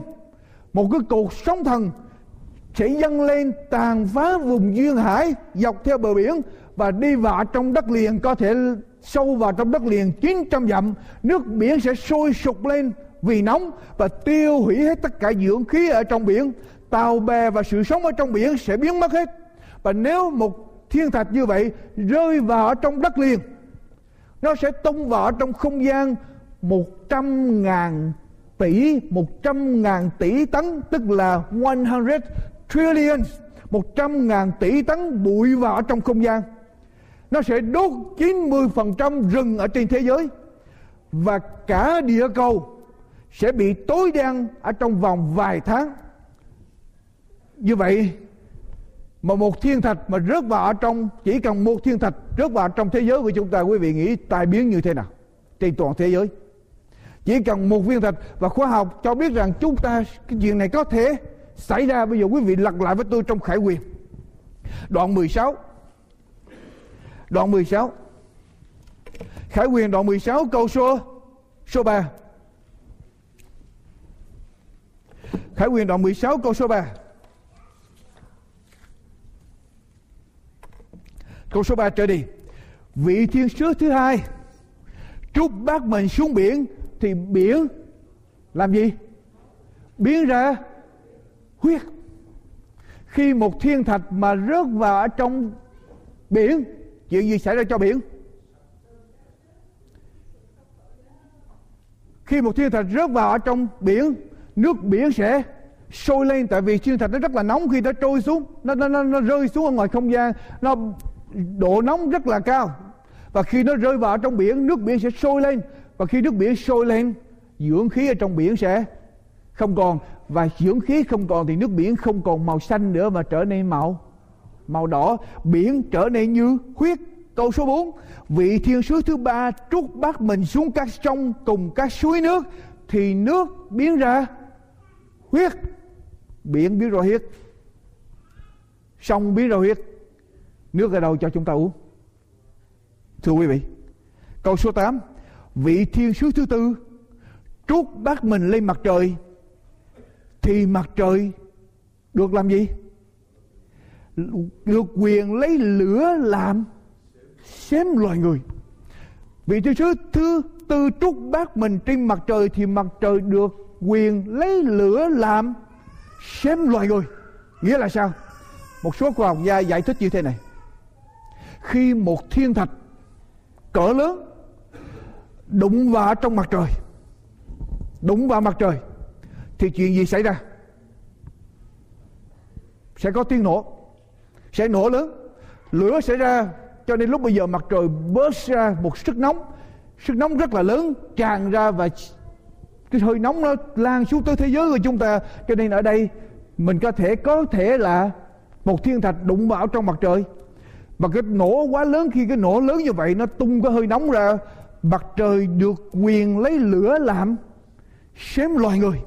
một cái cột sóng thần sẽ dâng lên tàn phá vùng duyên hải dọc theo bờ biển và đi vào trong đất liền, có thể sâu vào trong đất liền 900 dặm. Nước biển sẽ sôi sục lên vì nóng và tiêu hủy hết tất cả dưỡng khí ở trong biển. Tàu bè và sự sống ở trong biển sẽ biến mất hết. Và nếu một thiên thạch như vậy rơi vào trong đất liền, nó sẽ tung vào trong không gian 100 ngàn tỷ 100 ngàn tỷ tấn, tức là 100 trillion 100 ngàn tỷ tấn bụi vào trong không gian nó sẽ đốt 90% rừng ở trên thế giới. Và cả địa cầu sẽ bị tối đen ở trong vòng vài tháng. Như vậy mà một thiên thạch mà rớt vào ở trong, chỉ cần một thiên thạch rớt vào trong thế giới của chúng ta, quý vị nghĩ tai biến như thế nào trên toàn thế giới? Chỉ cần một viên thạch và khoa học cho biết rằng chúng ta, cái chuyện này có thể xảy ra. Bây giờ quý vị lật lại với tôi trong khải quyền. Đoạn 16 đoạn 16 khải quyền, đoạn 16 câu số số 3 khải quyền, đoạn 16 câu số 3 câu số 3 trở đi. Vị thiên sứ thứ hai trút bác mình xuống biển thì biển làm gì? Biến ra huyết. Khi một thiên thạch mà rớt vào ở trong biển chuyện gì xảy ra cho biển? Khi một thiên thạch rớt vào ở trong biển nước biển sẽ sôi lên tại vì thiên thạch nó rất là nóng khi nó trôi xuống. Nó nó nó, nó rơi xuống ở ngoài không gian. Nó độ nóng rất là cao. Và khi nó rơi vào trong biển nước biển sẽ sôi lên. Và khi nước biển sôi lên dưỡng khí ở trong biển sẽ không còn. Và dưỡng khí không còn thì nước biển không còn màu xanh nữa mà trở nên màu màu đỏ, biển trở nên như huyết. Câu số 4 vị thiên sứ thứ ba trút bát mình xuống các sông cùng các suối nước, thì nước biến ra huyết. Biển biến ra huyết. Sông biến ra huyết. Nước ở đâu cho chúng ta uống? Thưa quý vị, câu số 8 vị thiên sứ thứ tư trút bát mình lên mặt trời, thì mặt trời được làm gì? Được quyền lấy lửa làm xém loài người. Vị thiên sứ thứ tư trút bát mình trên mặt trời thì mặt trời được quyền lấy lửa làm xém loài người. Nghĩa là sao? Một số khoa học gia giải thích như thế này. Khi một thiên thạch cỡ lớn đụng vào trong mặt trời, đụng vào mặt trời, thì chuyện gì xảy ra? Sẽ có tiếng nổ sẽ nổ lớn. Lửa sẽ ra, cho nên lúc bây giờ mặt trời bớt ra một sức nóng. Sức nóng rất là lớn, tràn ra và cái hơi nóng nó lan xuống tới thế giới của chúng ta. Cho nên ở đây, mình có thể có thể là một thiên thạch đụng vào trong mặt trời. Và cái nổ quá lớn, khi cái nổ lớn như vậy, nó tung cái hơi nóng ra, mặt trời được quyền lấy lửa làm xém loài người.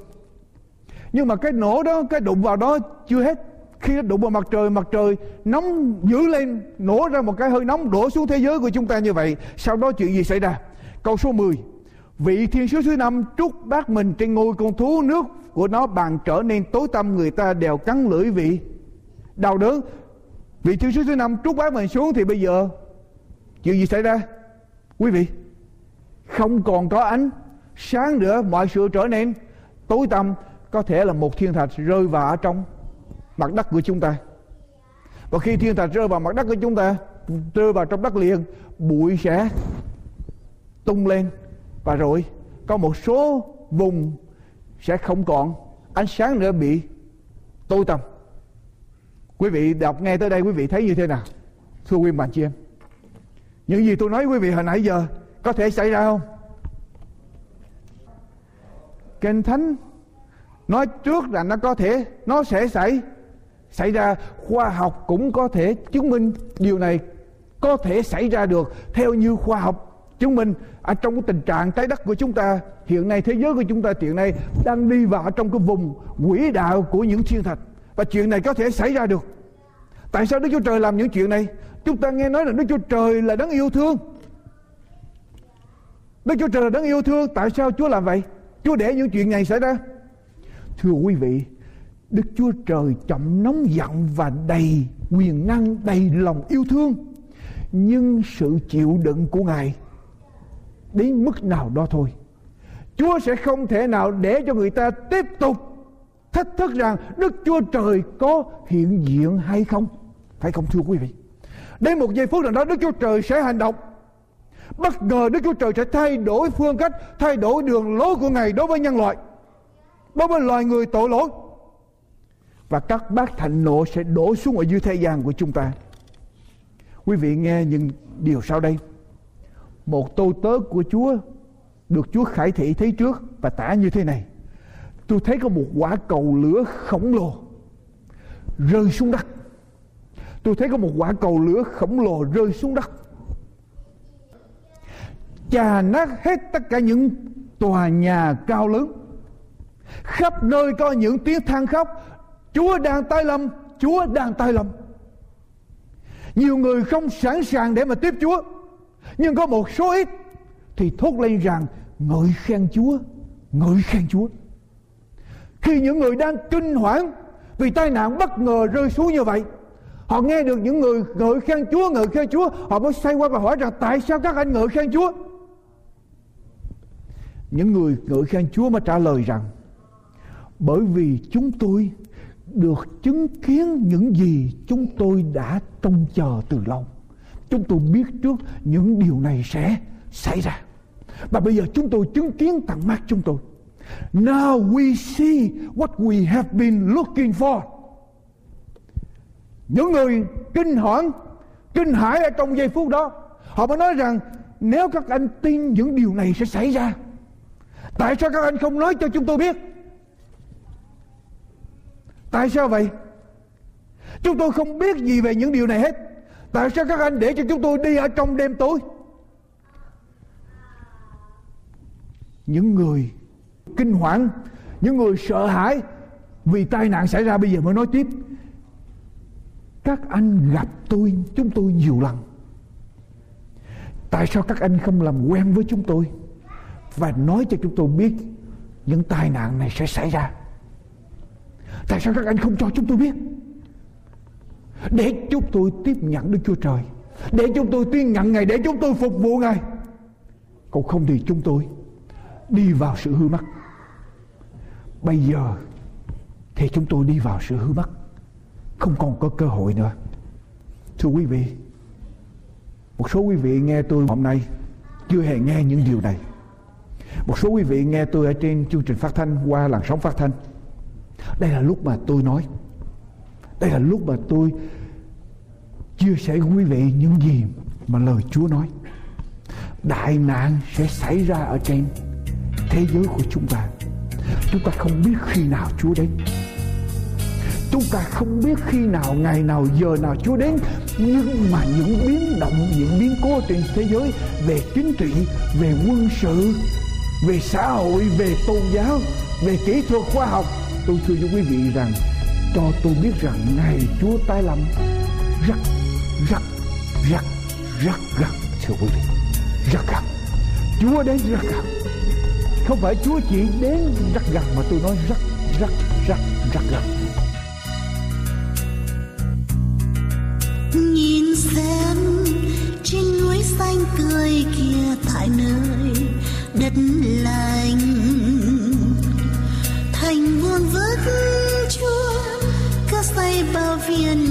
Nhưng mà cái nổ đó, cái đụng vào đó chưa hết khi nó đụng vào mặt trời mặt trời nóng dữ lên, nổ ra một cái hơi nóng đổ xuống thế giới của chúng ta như vậy. Sau đó chuyện gì xảy ra? Câu số 10 vị thiên sứ thứ năm trút bát mình trên ngôi con thú nước của nó bàn trở nên tối tăm, người ta đều cắn lưỡi vị. Đau đớn. Vị thiên sứ thứ năm trút bát mình xuống thì bây giờ chuyện gì xảy ra? Quý vị, không còn có ánh sáng nữa, mọi sự trở nên tối tăm. Có thể là một thiên thạch rơi vào trong mặt đất của chúng ta. Và khi thiên thạch rơi vào mặt đất của chúng ta, rơi vào trong đất liền, bụi sẽ tung lên và rồi có một số vùng sẽ không còn, ánh sáng nữa bị tối tăm. Quý vị đọc nghe tới đây, quý vị thấy như thế nào? Thưa quý bạn chị em, những gì tôi nói quý vị hồi nãy giờ có thể xảy ra không? Kinh thánh nói trước là nó có thể, nó sẽ xảy xảy ra, khoa học cũng có thể chứng minh điều này, có thể xảy ra được theo như khoa học chứng minh. Ở trong cái tình trạng trái đất của chúng ta, hiện nay, thế giới của chúng ta hiện nay đang đi vào trong cái vùng quỹ đạo của những thiên thạch. Và chuyện này có thể xảy ra được. Tại sao đức chúa trời làm những chuyện này? Chúng ta nghe nói là đức chúa trời là đấng yêu thương. Đức chúa trời là đấng yêu thương. Tại sao chúa làm vậy? Chúa để những chuyện này xảy ra. Thưa quý vị đức chúa trời chậm nóng giận và đầy quyền năng, đầy lòng yêu thương. Nhưng sự chịu đựng của ngài đến mức nào đó thôi. Chúa sẽ không thể nào để cho người ta tiếp tục thách thức rằng đức chúa trời có hiện diện hay không. Phải không, thưa quý vị? Đến một giây phút nào đó, đức chúa trời sẽ hành động. Bất ngờ đức chúa trời sẽ thay đổi phương cách, thay đổi đường lối của ngài đối với nhân loại. Đối với loài người tội lỗi và các bát thạnh nộ sẽ đổ xuống ở dưới thế gian của chúng ta quý vị nghe những điều sau đây một tô tớ của Chúa được Chúa khải thị thấy trước và tả như thế này. Tôi thấy có một quả cầu lửa khổng lồ rơi xuống đất. Tôi thấy có một quả cầu lửa khổng lồ rơi xuống đất. Chà nát hết tất cả những tòa nhà cao lớn. Khắp nơi có những tiếng than khóc. Chúa đang tai lâm, Chúa đang tai lâm. Nhiều người không sẵn sàng để mà tiếp Chúa nhưng có một số ít thì thốt lên rằng ngợi khen Chúa, ngợi khen Chúa. Khi những người đang kinh hoảng vì tai nạn bất ngờ rơi xuống như vậy, họ nghe được những người ngợi khen Chúa, ngợi khen Chúa, họ mới xoay qua và hỏi rằng tại sao các anh ngợi khen Chúa? Những người ngợi khen Chúa mới trả lời rằng bởi vì chúng tôi được chứng kiến những gì chúng tôi đã trông chờ từ lâu chúng tôi biết trước những điều này sẽ xảy ra và bây giờ chúng tôi chứng kiến tận mắt chúng tôi Now we see what we have been looking for. Những người kinh hoảng, kinh hãi ở trong giây phút đó, họ mới nói rằng nếu các anh tin những điều này sẽ xảy ra, tại sao các anh không nói cho chúng tôi biết? Tại sao vậy? Chúng tôi không biết gì về những điều này hết. Tại sao các anh để cho chúng tôi đi ở trong đêm tối? Những người kinh hoàng, những người sợ hãi vì tai nạn xảy ra bây giờ mới nói tiếp. Các anh gặp tôi, chúng tôi nhiều lần. Tại sao các anh không làm quen với chúng tôi và nói cho chúng tôi biết những tai nạn này sẽ xảy ra? Tại sao các anh không cho chúng tôi biết? Để chúng tôi tiếp nhận Đức Chúa Trời. Để chúng tôi tin nhận Ngài. Để chúng tôi phục vụ Ngài. Còn không thì chúng tôi. Đi vào sự hư mất. Bây giờ Thì chúng tôi đi vào sự hư mất. Không còn có cơ hội nữa. Thưa quý vị, Một số quý vị nghe tôi hôm nay Chưa hề nghe những điều này. Một số quý vị nghe tôi ở trên chương trình phát thanh Qua làn sóng phát thanh. Đây là lúc mà tôi nói đây là lúc mà tôi chia sẻ với quý vị những gì mà lời Chúa nói. Đại nạn sẽ xảy ra ở trên thế giới của chúng ta. Chúng ta không biết khi nào Chúa đến. Chúng ta không biết khi nào, ngày nào, giờ nào Chúa đến. Nhưng mà những biến động, những biến cố trên thế giới về chính trị, về quân sự, về xã hội, về tôn giáo, về kỹ thuật khoa học. Tôi thưa với quý vị rằng, cho tôi biết rằng ngày Chúa tái lâm rất rất rất rất gần, thưa quý vị. Rất gần. Chúa đến rất gần. Không phải Chúa chỉ đến rất gần mà tôi nói rất rất rất rất gần. Nhìn xem trên núi xanh tươi kia tại nơi đất lành xây bao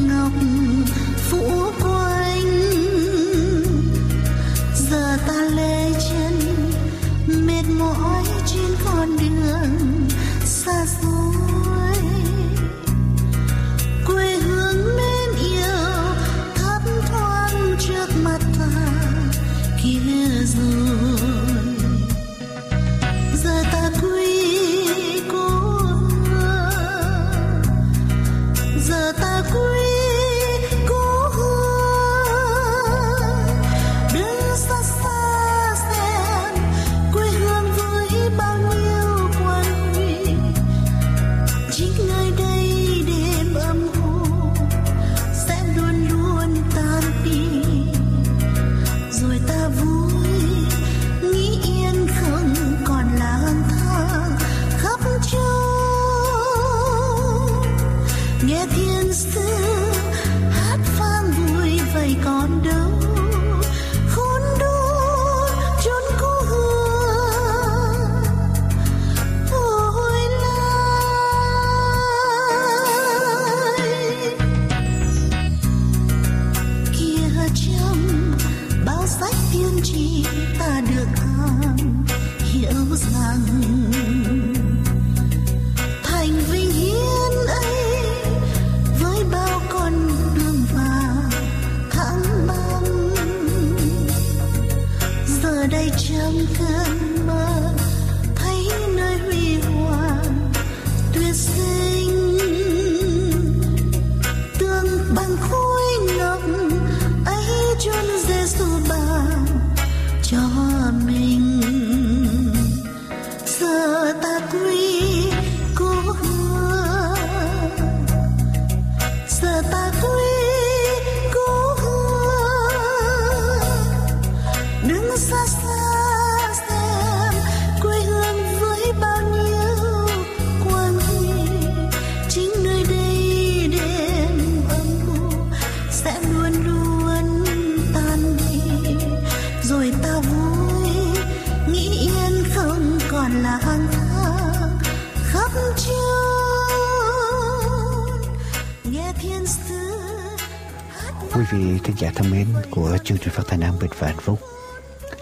chương trình phát thanh an bình và hạnh phúc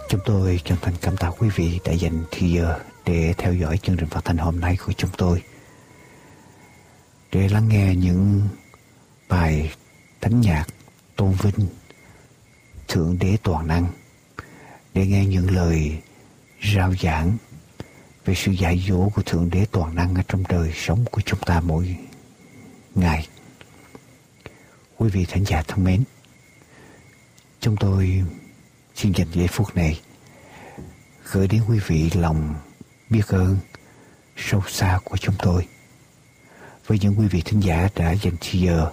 Chúng tôi chân thành cảm tạ quý vị đã dành thời giờ để theo dõi chương trình phát thanh hôm nay của chúng tôi. Để lắng nghe những bài thánh nhạc tôn vinh Thượng Đế Toàn Năng, để nghe những lời rao giảng về sự dạy dỗ của Thượng Đế Toàn Năng ở trong đời sống của chúng ta mỗi ngày. Quý vị thánh giả thân mến, chúng tôi xin dành giây phút này gửi đến quý vị lòng biết ơn sâu xa của chúng tôi. Với những quý vị thính giả đã dành thời giờ,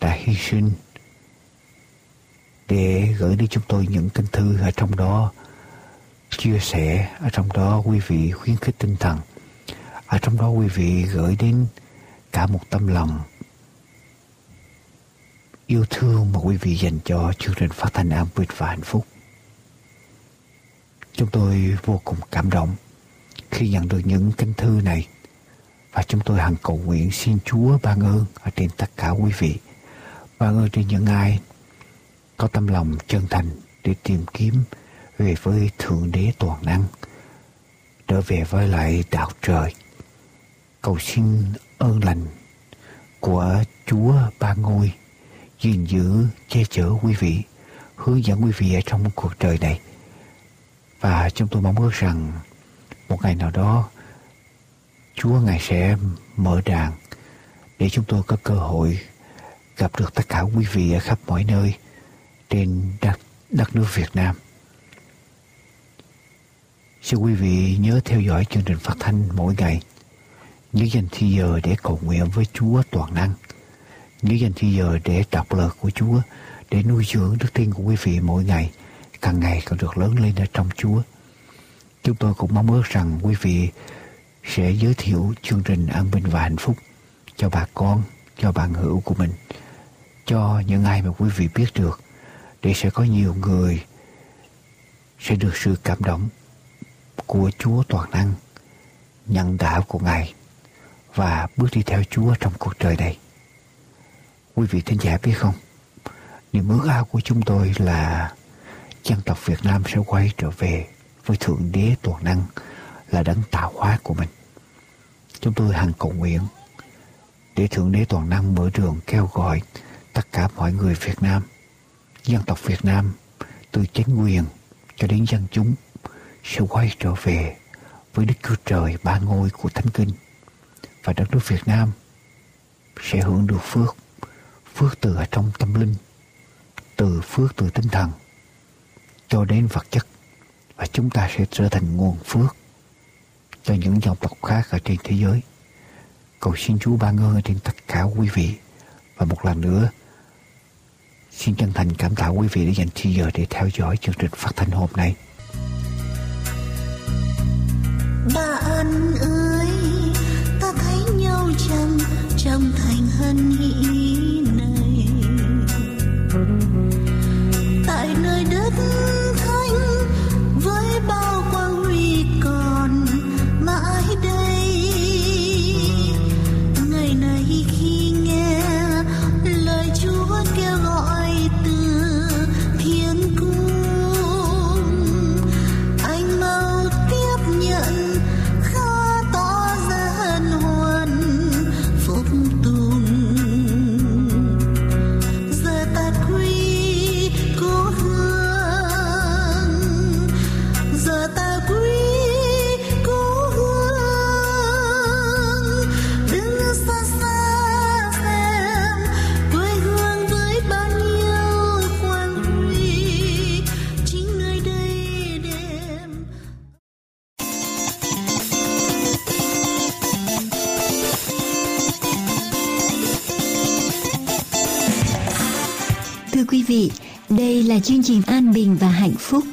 đã hy sinh để gửi đến chúng tôi những kinh thư ở trong đó, chia sẻ ở trong đó, quý vị khuyến khích tinh thần. Ở trong đó quý vị gửi đến cả một tâm lòng yêu thương mà quý vị dành cho chương trình phát thanh an vui và hạnh phúc. Chúng tôi vô cùng cảm động khi nhận được những kinh thư này. Và chúng tôi hằng cầu nguyện xin Chúa ban ơn ở trên tất cả quý vị. Ban ơn trên những ai có tâm lòng chân thành để tìm kiếm về với Thượng Đế Toàn Năng, trở về với lại đạo trời. Cầu xin ơn lành của Chúa Ba Ngôi gìn giữ, che chở quý vị, hướng dẫn quý vị ở trong cuộc đời này. Và chúng tôi mong ước rằng một ngày nào đó Chúa Ngài sẽ mở đàn để chúng tôi có cơ hội gặp được tất cả quý vị ở khắp mọi nơi trên đất, đất nước Việt Nam. Xin quý vị nhớ theo dõi chương trình phát thanh mỗi ngày. những dành thi giờ để cầu nguyện với Chúa toàn năng những dành thi giờ để đọc lời của Chúa, để nuôi dưỡng đức tin của quý vị mỗi ngày, càng ngày càng được lớn lên ở trong Chúa. Chúng tôi cũng mong ước rằng quý vị sẽ giới thiệu chương trình an bình và hạnh phúc cho bà con, cho bạn hữu của mình, cho những ai mà quý vị biết được, để sẽ có nhiều người sẽ được sự cảm động của Chúa toàn năng, nhận đạo của Ngài và bước đi theo Chúa trong cuộc đời này. Quý vị thính giả biết không, niềm ước ao của chúng tôi là dân tộc Việt Nam sẽ quay trở về với Thượng Đế toàn năng là đấng tạo hóa của mình. Chúng tôi hằng cầu nguyện để Thượng Đế toàn năng mở đường kêu gọi tất cả mọi người Việt Nam, dân tộc Việt Nam từ chính quyền cho đến dân chúng sẽ quay trở về với Đức Chúa Trời ba ngôi của Thánh Kinh và đất nước Việt Nam sẽ hưởng được phước, phước từ ở trong tâm linh, từ phước từ tinh thần cho đến vật chất và chúng ta sẽ trở thành nguồn phước cho những dòng tộc khác ở trên thế giới. Cầu xin Chúa ban ơn trên tất cả quý vị và một lần nữa xin chân thành cảm tạ quý vị đã dành thời giờ để theo dõi chương trình phát thanh hôm nay. Chương trình An Bình và Hạnh Phúc.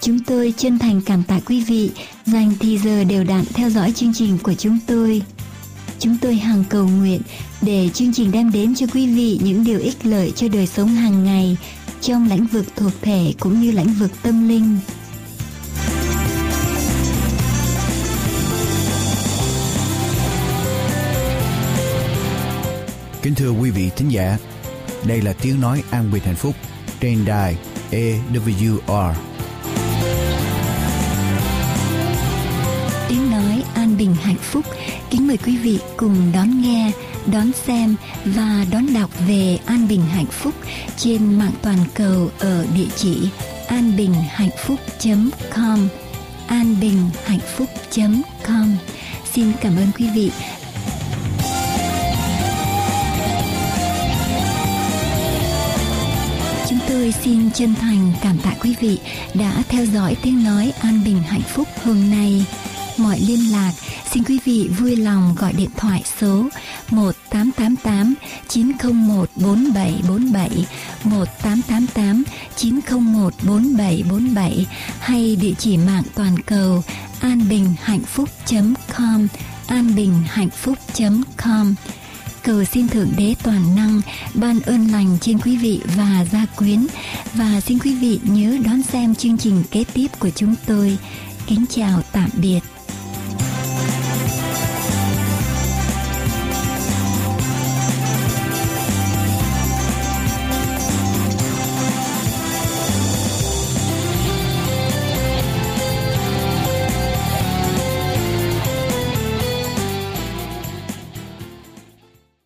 Chúng tôi chân thành cảm tạ quý vị dành thì giờ đều đặn theo dõi chương trình của chúng tôi. Chúng tôi hằng cầu nguyện để chương trình đem đến cho quý vị những điều ích lợi cho đời sống hàng ngày trong lĩnh vực thuộc thể cũng như lĩnh vực tâm linh. Kính thưa quý vị thính giả, đây là tiếng nói an bình hạnh phúc trên đài tiếng nói an bình hạnh phúc. Kính mời quý vị cùng đón nghe, đón xem và đón đọc về an bình hạnh phúc trên mạng toàn cầu ở địa chỉ an bình hạnh phúc .com. An bình hạnh phúc .com. Xin cảm ơn quý vị tôi xin chân thành cảm tạ quý vị đã theo dõi tiếng nói an bình hạnh phúc hôm nay. Mọi liên lạc, xin quý vị vui lòng gọi điện thoại số 1888 901 4747 1888 901 4747 hay địa chỉ mạng toàn cầu anbinhhạnhphúc.com anbinhhạnhphúc.com cầu xin thượng đế toàn năng ban ơn lành trên quý vị và gia quyến. Và xin quý vị nhớ đón xem chương trình kế tiếp của chúng tôi. Kính chào tạm biệt.